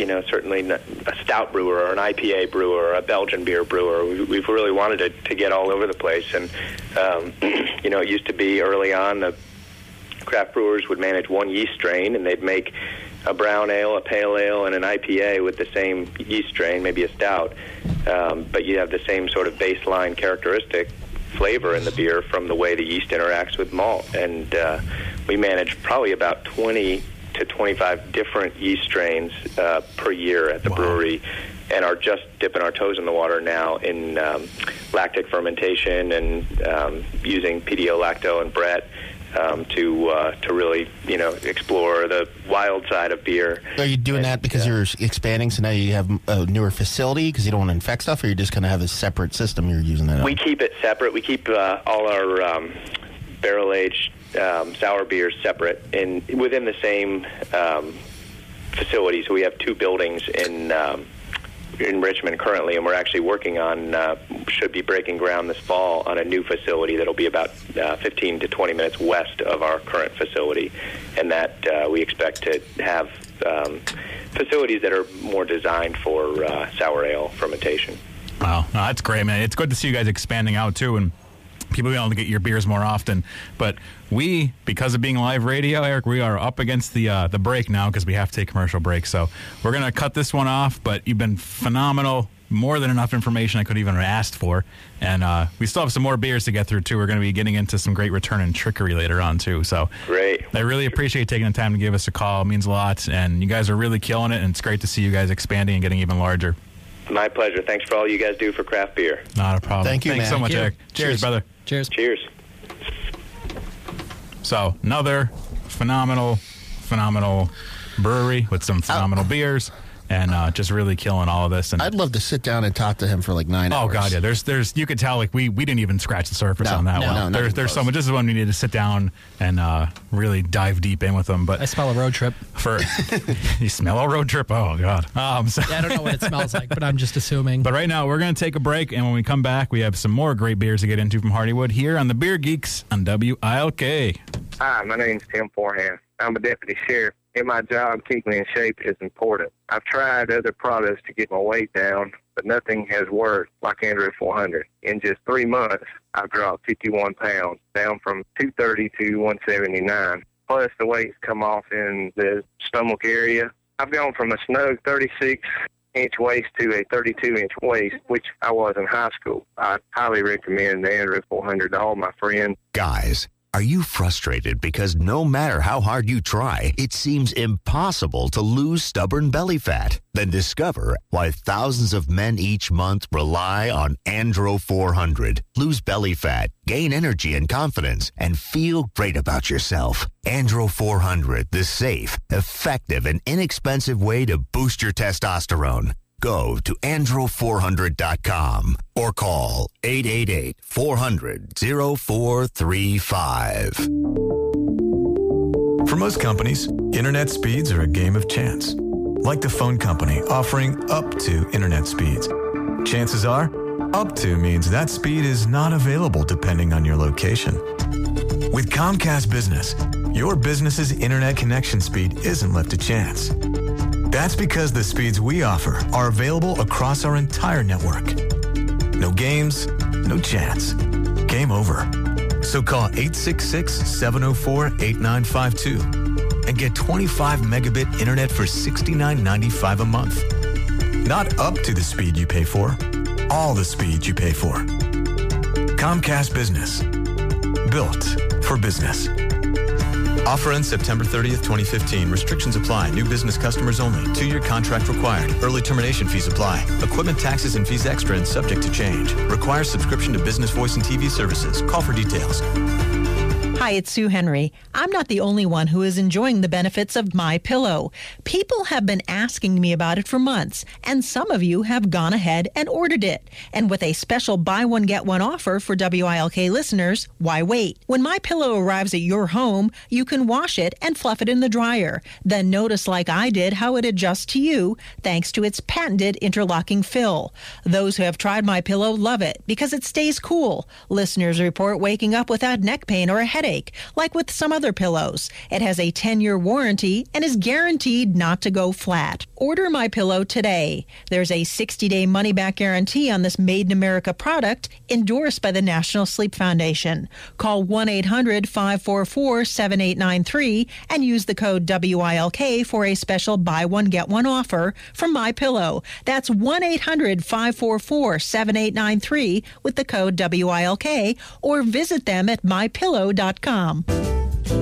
you know, certainly a stout brewer or an IPA brewer or a Belgian beer brewer. We, we've really wanted to, to get all over the place, and um, you know, it used to be early on the craft brewers would manage one yeast strain, and they'd make a brown ale, a pale ale, and an IPA with the same yeast strain, maybe a stout. Um, but you have the same sort of baseline characteristic flavor in the beer from the way the yeast interacts with malt. And uh, we manage probably about 20 to 25 different yeast strains uh, per year at the brewery and are just dipping our toes in the water now in um, lactic fermentation and um, using pedio lacto and Brett um, to uh, to really you know explore the wild side of beer. Are you doing that because you're expanding? So now you have a newer facility because you don't want to infect stuff, or you're just going to have a separate system you're using that. We on? keep it separate. We keep uh, all our um, barrel aged um, sour beers separate in within the same um, facility. So we have two buildings in um, in Richmond currently, and we're actually working on uh, should be breaking ground this fall on a new facility that'll be about uh, 15 to 20 minutes west of our current facility, and that uh, we expect to have um, facilities that are more designed for uh, sour ale fermentation. Wow, no, that's great, man. It's good to see you guys expanding out too, and people being able to get your beers more often. But we, because of being live radio, Eric, we are up against the uh, the break now because we have to take commercial break. So we're gonna cut this one off. But you've been phenomenal. More than enough information I could even have asked for, and uh, we still have some more beers to get through too. We're going to be getting into some great return and trickery later on too. So great! I really appreciate taking the time to give us a call. It means a lot, and you guys are really killing it. And it's great to see you guys expanding and getting even larger. My pleasure. Thanks for all you guys do for craft beer. Not a problem. Thank you, Thanks man. so much, you. Eric. Cheers, Cheers. brother. Cheers. Cheers. So another phenomenal, phenomenal brewery with some oh. phenomenal beers, and uh, just really killing all of this. And I'd love to sit down and talk to him for like nine oh hours. Oh god, yeah. There's, there's. You could tell like we we didn't even scratch the surface No, on that no, one. no, there's there's so much. This is one we need to sit down and uh, really dive deep in with them. But I smell a road trip. for you smell a road trip. Oh god. Um, so, Yeah, I don't know what it smells like, but I'm just assuming. But right now, we're going to take a break, and when we come back, we have some more great beers to get into from Hardywood here on the Beer Geeks on WILK. Hi, my name's Tim Forehand. I'm a deputy sheriff. In my job, keeping in shape is important. I've tried other products to get my weight down, but nothing has worked like Andro 400. In just three months, I've dropped 51 pounds, down from 230 to 179. Plus, the weight's come off in the stomach area. I've gone from a snug 36 inch waist to a 32 inch waist, which I was in high school. I highly recommend the Andro 400 to all my friends. Guys, are you frustrated because no matter how hard you try, it seems impossible to lose stubborn belly fat? Then discover why thousands of men each month rely on Andro 400. Lose belly fat, gain energy and confidence, and feel great about yourself. Andro 400, the safe, effective, and inexpensive way to boost your testosterone. Go to andro400.com or call 888 400 0435. For most companies, internet speeds are a game of chance. Like the phone company offering up to internet speeds. Chances are, up to means that speed is not available depending on your location. With Comcast Business, your business's internet connection speed isn't left to chance. That's because the speeds we offer are available across our entire network. No games, no chance. Game over. So call 866 704 8952 and get 25 megabit internet for $69.95 a month. Not up to the speed you pay for, all the speed you pay for. Comcast Business. Built for business. Offer ends September 30th, 2015. Restrictions apply. New business customers only. Two-year contract required. Early termination fees apply. Equipment taxes and fees extra and subject to change. Requires subscription to business voice and TV services. Call for details. Hi, it's Sue Henry. I'm not the only one who is enjoying the benefits of My Pillow. People have been asking me about it for months, and some of you have gone ahead and ordered it. And with a special buy one get one offer for WILK listeners, why wait? When My Pillow arrives at your home, you can wash it and fluff it in the dryer. Then notice like I did how it adjusts to you thanks to its patented interlocking fill. Those who have tried My Pillow love it because it stays cool. Listeners report waking up without neck pain or a headache like with some other pillows. It has a 10-year warranty and is guaranteed not to go flat. Order My Pillow today. There's a 60-day money-back guarantee on this made in America product endorsed by the National Sleep Foundation. Call 1-800-544-7893 and use the code WILK for a special buy one get one offer from My Pillow. That's 1-800-544-7893 with the code WILK or visit them at mypillow.com.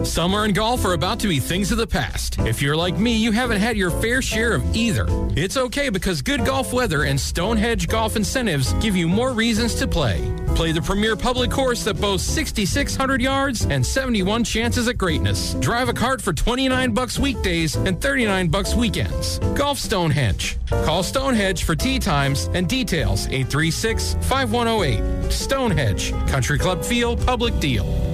Summer and golf are about to be things of the past. If you're like me, you haven't had your fair share of either. It's okay because good golf weather and Stonehenge golf incentives give you more reasons to play. Play the premier public course that boasts 6,600 yards and 71 chances at greatness. Drive a cart for 29 bucks weekdays and 39 bucks weekends. Golf Stonehenge. Call Stonehenge for tee times and details 836 5108. Stonehenge. Country Club Feel Public Deal.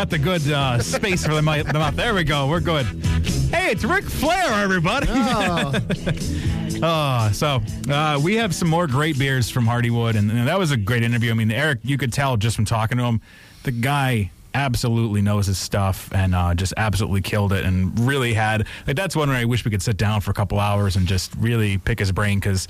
Got the good uh, space for the mouth. There we go. We're good. Hey, it's Ric Flair, everybody. Oh, so uh, we have some more great beers from Hardywood, and, and that was a great interview. I mean, Eric, you could tell just from talking to him, the guy absolutely knows his stuff and uh, just absolutely killed it, and really had like that's one where I wish we could sit down for a couple hours and just really pick his brain because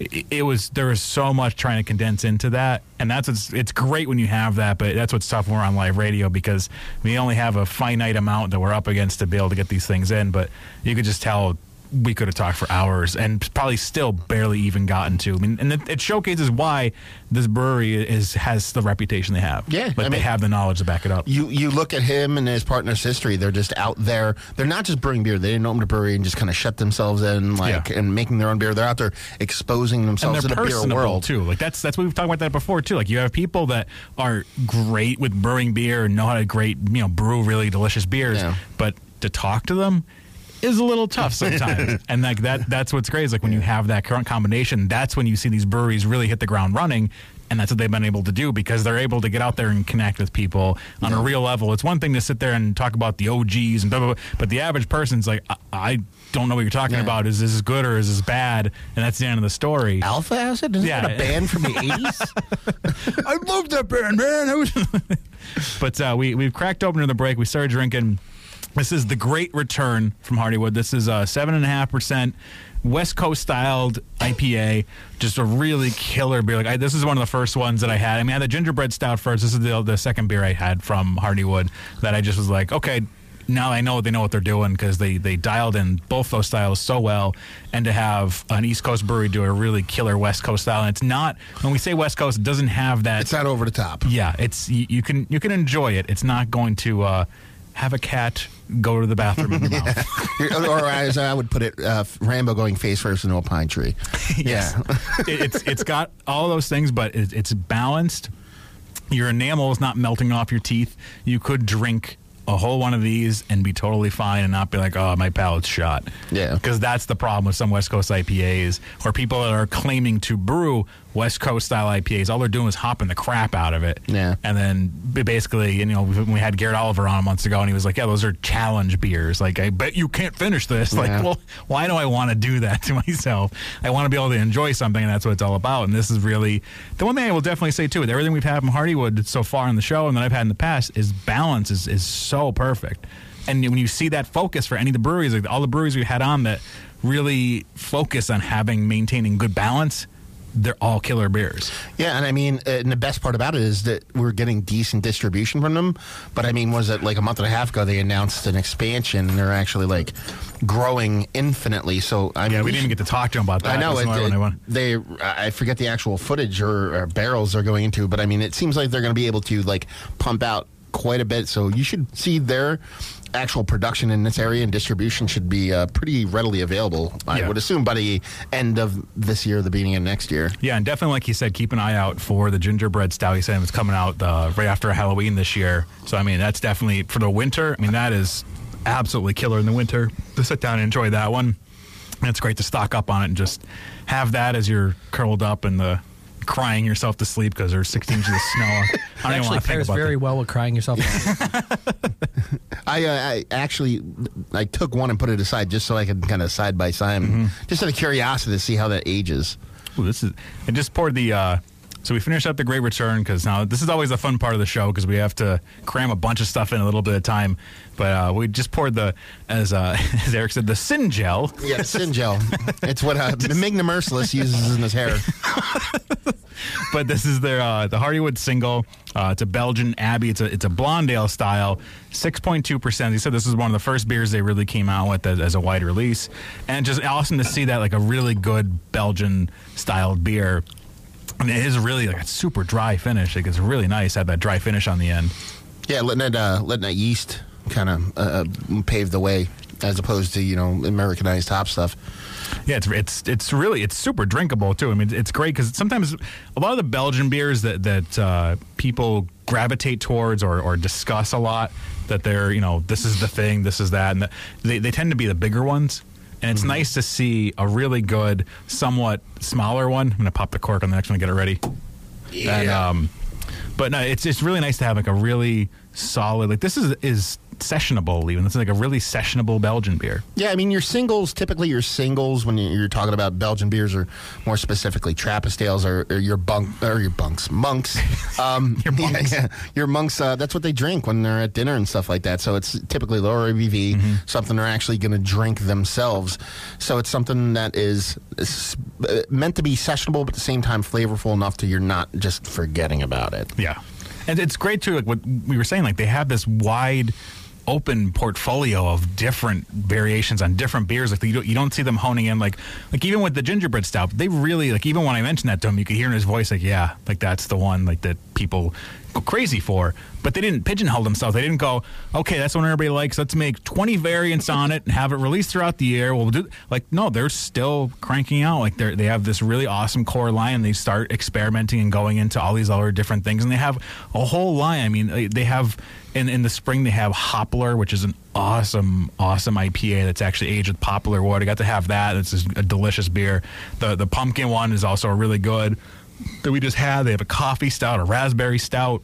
it, was there was so much trying to condense into that, and that's it's, it's great when you have that, but that's what's tough when we're on live radio because we only have a finite amount that we're up against to be able to get these things in. But you could just tell we could have talked for hours and probably still barely even gotten to. I mean, and it, it showcases why this brewery is has the reputation they have. Yeah, like I they mean- have the knowledge to back it up. You you look at him and his partner's history. They're just out there. They're not just brewing beer. They didn't open a brewery and just kind of shut themselves in, like and making their own beer. They're out there exposing themselves to the beer world. too. Like that's that's what we've talked about that before too. Like you have people that are great with brewing beer and know how to great you know brew really delicious beers, but to talk to them is a little tough sometimes. and like that that's what's great is like when you have that current combination, that's when you see these breweries really hit the ground running. And that's what they've been able to do because they're able to get out there and connect with people on a real level. It's one thing to sit there and talk about the OGs and blah, blah, blah, but the average person's like, I, I don't know what you're talking about. Is this good or is this bad? And that's the end of the story. Alpha Acid? Isn't that a band from the 80s? I love that band, man. I was- but uh, we we've cracked open in the break. We started drinking. This is the Great Return from Hardywood. This is a seven and a half percent West Coast styled IPA. Just a really killer beer. Like I, this is one of the first ones that I had. I mean, I had the gingerbread stout first. This is the the second beer I had from Hardywood that I just was like, okay. Now I know they know what they're doing because they, they dialed in both those styles so well, and to have an East Coast brewery do a really killer West Coast style, and it's not when we say West Coast, it doesn't have that. It's not over the top. Yeah, it's you, you can you can enjoy it. It's not going to uh, have a cat go to the bathroom in your mouth. or as I would put it, uh, Rambo going face first into a pine tree. Yeah, it, it's it's got all those things, but it, it's balanced. Your enamel is not melting off your teeth. You could drink a whole one of these and be totally fine and not be like, oh, my palate's shot. Yeah. Because that's the problem with some West Coast IPAs or people that are claiming to brew West Coast style IPAs. All they're doing is hopping the crap out of it. Yeah. And then basically, you know, we had Garrett Oliver on months ago and he was like, yeah, those are challenge beers. Like, I bet you can't finish this. Like, Yeah. well, why do I want to do that to myself? I want to be able to enjoy something, and that's what it's all about. And this is really the one thing I will definitely say too. With everything we've had from Hardywood so far in the show, and that I've had in the past, is balance is is so perfect. And when you see that focus for any of the breweries, like all the breweries we had on that really focus on having maintaining good balance, they're all killer beers. Yeah, and I mean, uh, and the best part about it is that we're getting decent distribution from them. But I mean, was it like a month and a half ago they announced an expansion and they're actually like growing infinitely? So I mean, Yeah, we didn't even get to talk to them about that. I know it, another one I it- they. I forget the actual footage or, or barrels they're going into, but I mean, it seems like they're going to be able to like pump out quite a bit. So you should see their actual production in this area and distribution should be uh, pretty readily available. I Yeah. would assume by the end of this year, the beginning of next year. Yeah, and definitely, like you said, keep an eye out for the gingerbread stout. He said it's coming out uh, right after Halloween this year. So, I mean, that's definitely for the winter. I mean, that is absolutely killer in the winter to sit down and enjoy that one. And it's great to stock up on it and just have that as you're curled up in the crying yourself to sleep because there's 16 inches of snow. I don't even actually want to think pairs about very that. well with crying yourself. I, uh, I actually I took one and put it aside just so I could kind of side by side, just out of curiosity to see how that ages. Ooh, this is. I just poured the. Uh, so we finished up the Great Return because now this is always a fun part of the show because we have to cram a bunch of stuff in a little bit of time. But uh, we just poured the, as uh, as Eric said, the Sin Gel. Yeah, sin gel. it's what uh, Migna Merciless uses in his hair. but this is their uh, the Hardywood Singel. Uh, it's a Belgian Abbey. It's a it's a blonde ale style, six point two percent. He said this is one of the first beers they really came out with as, as a wide release, and just awesome to see that like a really good Belgian styled beer. And it is really like a super dry finish. Like it's really nice. Had that dry finish on the end. Yeah, letting that uh, letting that yeast kind of uh, pave the way as opposed to you know Americanized hop stuff. Yeah, it's it's it's really it's super drinkable too. I mean, it's great because sometimes a lot of the Belgian beers that that uh, people gravitate towards or, or discuss a lot that they're you know this is the thing, this is that, and the, they they tend to be the bigger ones. And it's nice to see a really good, somewhat smaller one. I'm gonna pop the cork on the next one to get it ready. Yeah. And, um, but no, it's it's really nice to have like a really solid like this is is sessionable even. It's like a really sessionable Belgian beer. Yeah, I mean your singles. Typically, your singles when you're talking about Belgian beers, or more specifically Trappist ales, or, or your bunk or your bunks, monks. Um, your monks. Yeah, your monks. Uh, that's what they drink when they're at dinner and stuff like that. So it's typically lower ABV, something they're actually going to drink themselves. So it's something that is, is uh, meant to be sessionable, but at the same time flavorful enough to you're not just forgetting about it. Yeah, and it's great too. Like what we were saying, like they have this wide open portfolio of different variations on different beers. Like you don't, you don't see them honing in. Like like even with the gingerbread stout, they really like even when I mentioned that to him, you could hear in his voice like yeah, like that's the one like that people crazy for. But they didn't pigeonhole themselves. They didn't go okay, that's one everybody likes. Let's make twenty variants on it and have it released throughout the year. We'll do like no, they're still cranking out. Like they they have this really awesome core line. They start experimenting and going into all these other different things, and they have a whole line. I mean, they have in in the spring they have Hoplar, which is an awesome, awesome IPA that's actually aged with poplar wood. I got to have that. It's a delicious beer. The the pumpkin one is also really good that we just had. They have a coffee stout, a raspberry stout.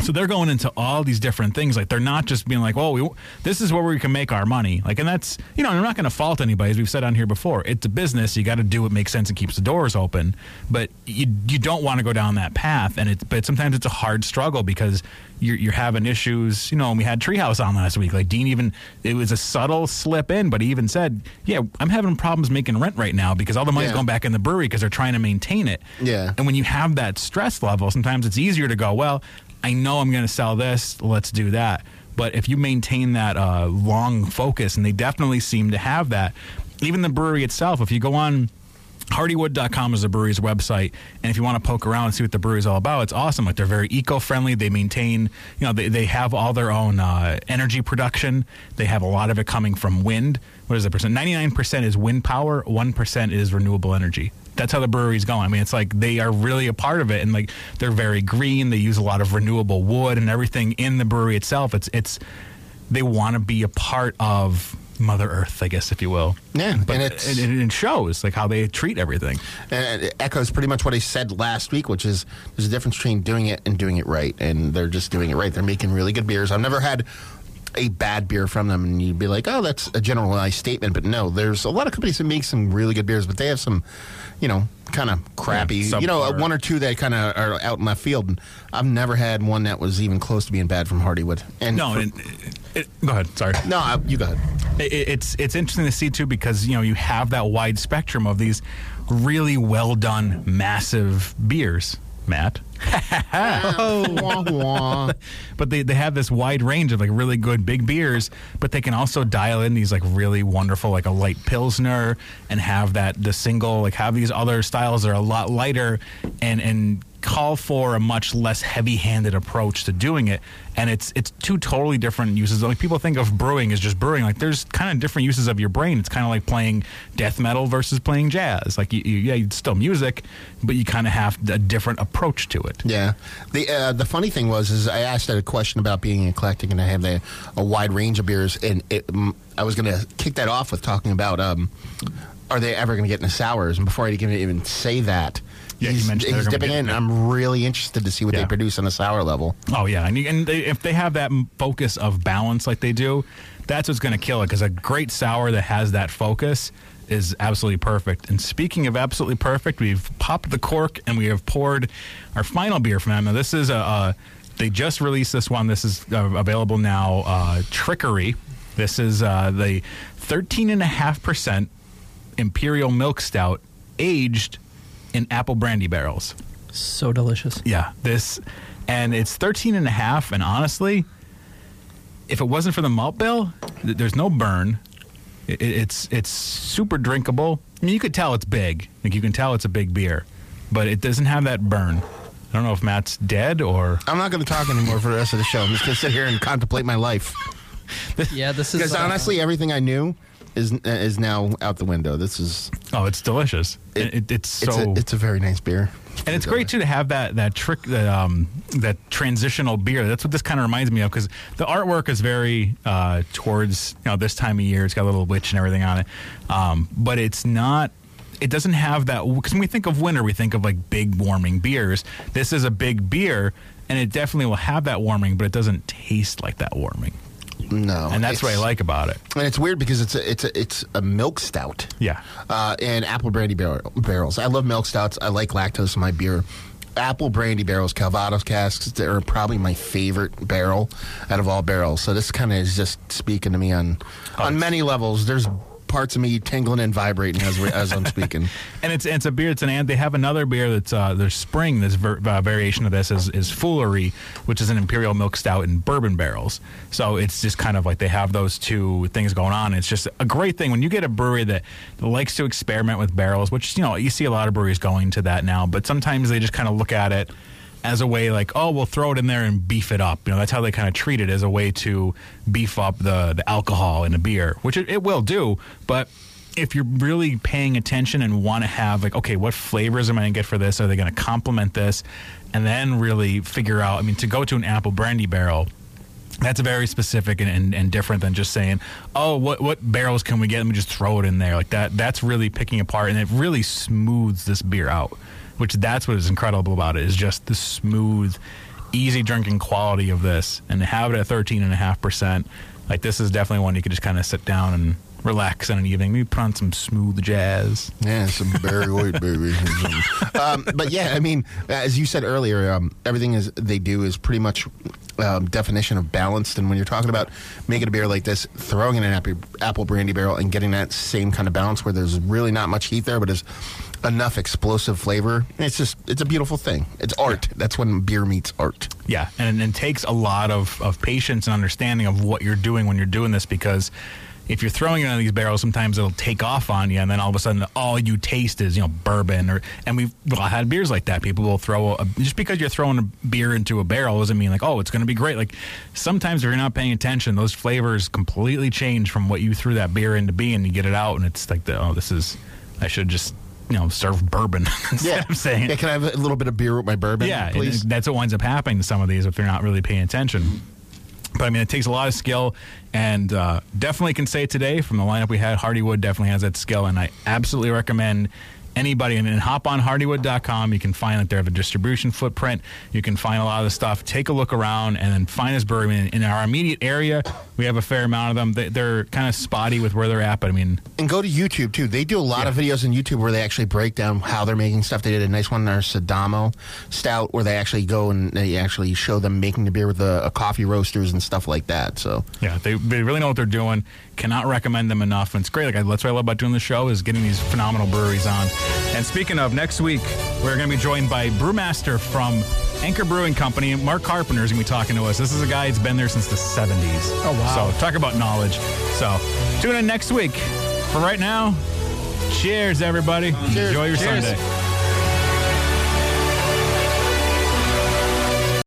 So they're going into all these different things. Like they're not just being like, "Well, we, this is where we can make our money." Like, and that's you know, I'm not going to fault anybody. As we've said on here before, it's a business. You got to do what makes sense and keeps the doors open. But you you don't want to go down that path. And it's but sometimes it's a hard struggle because you're you're having issues. You know, and we had Treehouse on last week. Like Dean even it was a subtle slip in, but he even said, "Yeah, I'm having problems making rent right now because all the money's Yeah. going back in the brewery because they're trying to maintain it." Yeah. And when you have that stress level, sometimes it's easier to go, well, I know I'm going to sell this, let's do that. But if you maintain that uh, long focus, and they definitely seem to have that, even the brewery itself, if you go on hardywood.com is the brewery's website and if you want to poke around and see what the brewery's all about it's awesome. Like they're very eco-friendly they maintain you know they, they have all their own uh, energy production. They have a lot of it coming from wind. What is the percent? 99% is wind power 1% is renewable energy that's how the brewery's going i mean it's like they are really a part of it and like they're very green they use a lot of renewable wood and everything in the brewery itself it's it's they want to be a part of mother earth i guess if you will Yeah, but and it, it shows like how they treat everything And it echoes pretty much what I said last week, which is there's a difference between doing it and doing it right. And they're just doing it right. They're making really good beers. I've never had a bad beer from them, and you'd be like, oh, that's a generalized statement. But no, there's a lot of companies that make some really good beers, but they have some, you know, kind of crappy, Yeah, you know, one or two that kind of are out in left field. And I've never had one that was even close to being bad from Hardywood. And no, for- and it, go ahead. Sorry. No, uh, you go ahead. It, it's it's interesting to see too because you know you have that wide spectrum of these really well done, massive beers. Matt. Oh. Wah, wah. but they, they have this wide range of like really good big beers, but they can also dial in these like really wonderful like a light pilsner and have that the single like have these other styles that are a lot lighter and and call for a much less heavy-handed approach to doing it. And it's it's two totally different uses. Like people think of brewing as just brewing. Like there's kind of different uses of your brain. It's kind of like playing death metal versus playing jazz. Like you, you, yeah it's still music but you kind of have a different approach to it Yeah. The uh, the funny thing was is I asked a question about being eclectic and I have a, a wide range of beers and it, I was going to kick that off with talking about um, are they ever going to get into sours and before I even say that Yeah, he's, he's dipping in. I'm really interested to see what Yeah. they produce on a sour level. Oh yeah, and, and they, if they have that focus of balance like they do, that's what's going to kill it. Because a great sour that has that focus is absolutely perfect. And speaking of absolutely perfect, we've popped the cork and we have poured our final beer from them. Now this is a. a they just released this one. This is uh, available now. Uh, Trickery. This is uh, the thirteen and a half percent imperial milk stout aged in apple brandy barrels. So delicious. Yeah, this, and it's 13 and a half. And honestly, if it wasn't for the malt bill, th- there's no burn. It, it- it's it's super drinkable. I mean, you could tell it's big. Like you can tell it's a big beer, but it doesn't have that burn. I don't know if Matt's dead or. I'm not going to talk anymore for the rest of the show. I'm just going to sit here and contemplate my life. yeah, this is because uh, honestly, everything I knew is is now out the window. This is oh, it's delicious. It, it, it's it's so a, it's a very nice beer. and it's great too to have that that trick that um that transitional beer. That's what this kind of reminds me of because the artwork is very uh, towards you know this time of year. It's got a little witch and everything on it, um, but it's not. It doesn't have that because when we think of winter, we think of like big warming beers. This is a big beer, and it definitely will have that warming, but it doesn't taste like that warming. No, and that's what I like about it. And it's weird because it's a, it's a, it's a milk stout. Yeah. Uh, and apple brandy barrel, barrels. I love milk stouts. I like lactose in my beer. Apple brandy barrels, Calvados casks, they're probably my favorite barrel out of all barrels. So this kind of is just speaking to me on on many levels. There's parts of me tingling and vibrating as we, as I'm speaking. And it's it's a beer. It's an and they have another beer that's uh, their spring. This ver, uh, variation of this is is Foolery, which is an imperial milk stout in bourbon barrels. So it's just kind of like they have those two things going on. It's just a great thing when you get a brewery that likes to experiment with barrels, which you know you see a lot of breweries going to that now. But sometimes they just kind of look at it as a way like oh we'll throw it in there and beef it up you know that's how they kind of treat it as a way to beef up the the alcohol in a beer which it, it will do but if you're really paying attention and want to have like okay what flavors am i going to get for this are they going to complement this and then really figure out i mean to go to an apple brandy barrel that's very specific and, and, and different than just saying, "Oh, what what barrels can we get?" Let me just throw it in there like that. That's really picking apart, and it really smooths this beer out. Which that's what is incredible about it is just the smooth, easy drinking quality of this, and to have it at thirteen and a half percent. Like this is definitely one you could just kind of sit down and relax on an evening. Maybe put on some smooth jazz. Yeah, some Barry White, baby. um, but yeah, I mean, as you said earlier, um, everything is they do is pretty much um, definition of balanced. And when you're talking about making a beer like this, throwing in an apple, apple brandy barrel and getting that same kind of balance where there's really not much heat there, but there's enough explosive flavor, it's just it's a beautiful thing. It's art. That's when beer meets art. Yeah, and it takes a lot of, of patience and understanding of what you're doing when you're doing this because if you're throwing it on these barrels, sometimes it'll take off on you, and then all of a sudden, all you taste is you know bourbon or and we've well, had beers like that. People will throw a, just because you're throwing a beer into a barrel doesn't mean like oh it's going to be great. Like sometimes if you're not paying attention, those flavors completely change from what you threw that beer into being. You get it out, and it's like the, oh this is I should just you know serve bourbon instead Yeah, of saying yeah. Can I have a little bit of beer with my bourbon? yeah, please. that's what winds up happening to some of these if they're not really paying attention. But I mean, it takes a lot of skill, and uh, definitely can say today from the lineup we had, Hardywood definitely has that skill, and I absolutely recommend anybody. And, then hop on hardywood.com you can find that they have a distribution footprint. You can find a lot of the stuff. Take a look around and then find us brewery in, in our immediate area we have a fair amount of them. They, they're kind of spotty with where they're at but i mean. And go to YouTube too. They do a lot of videos on YouTube where they actually break down how they're making stuff. They did a nice one in our Sidamo stout where they actually go and they actually show them making the beer with a, a uh, coffee roasters and stuff like that. So. Yeah, they, they really know what they're doing. Cannot recommend them enough. And it's great. Like that's what I love about doing the show is getting these phenomenal breweries on. And speaking of, next week we're going to be joined by brewmaster from Anchor Brewing Company. Mark Carpenter is going to be talking to us. This is a guy that's been there since the 70s. Oh, wow. So talk about knowledge. So tune in next week. For right now, cheers, everybody. Enjoy your Cheers. Sunday.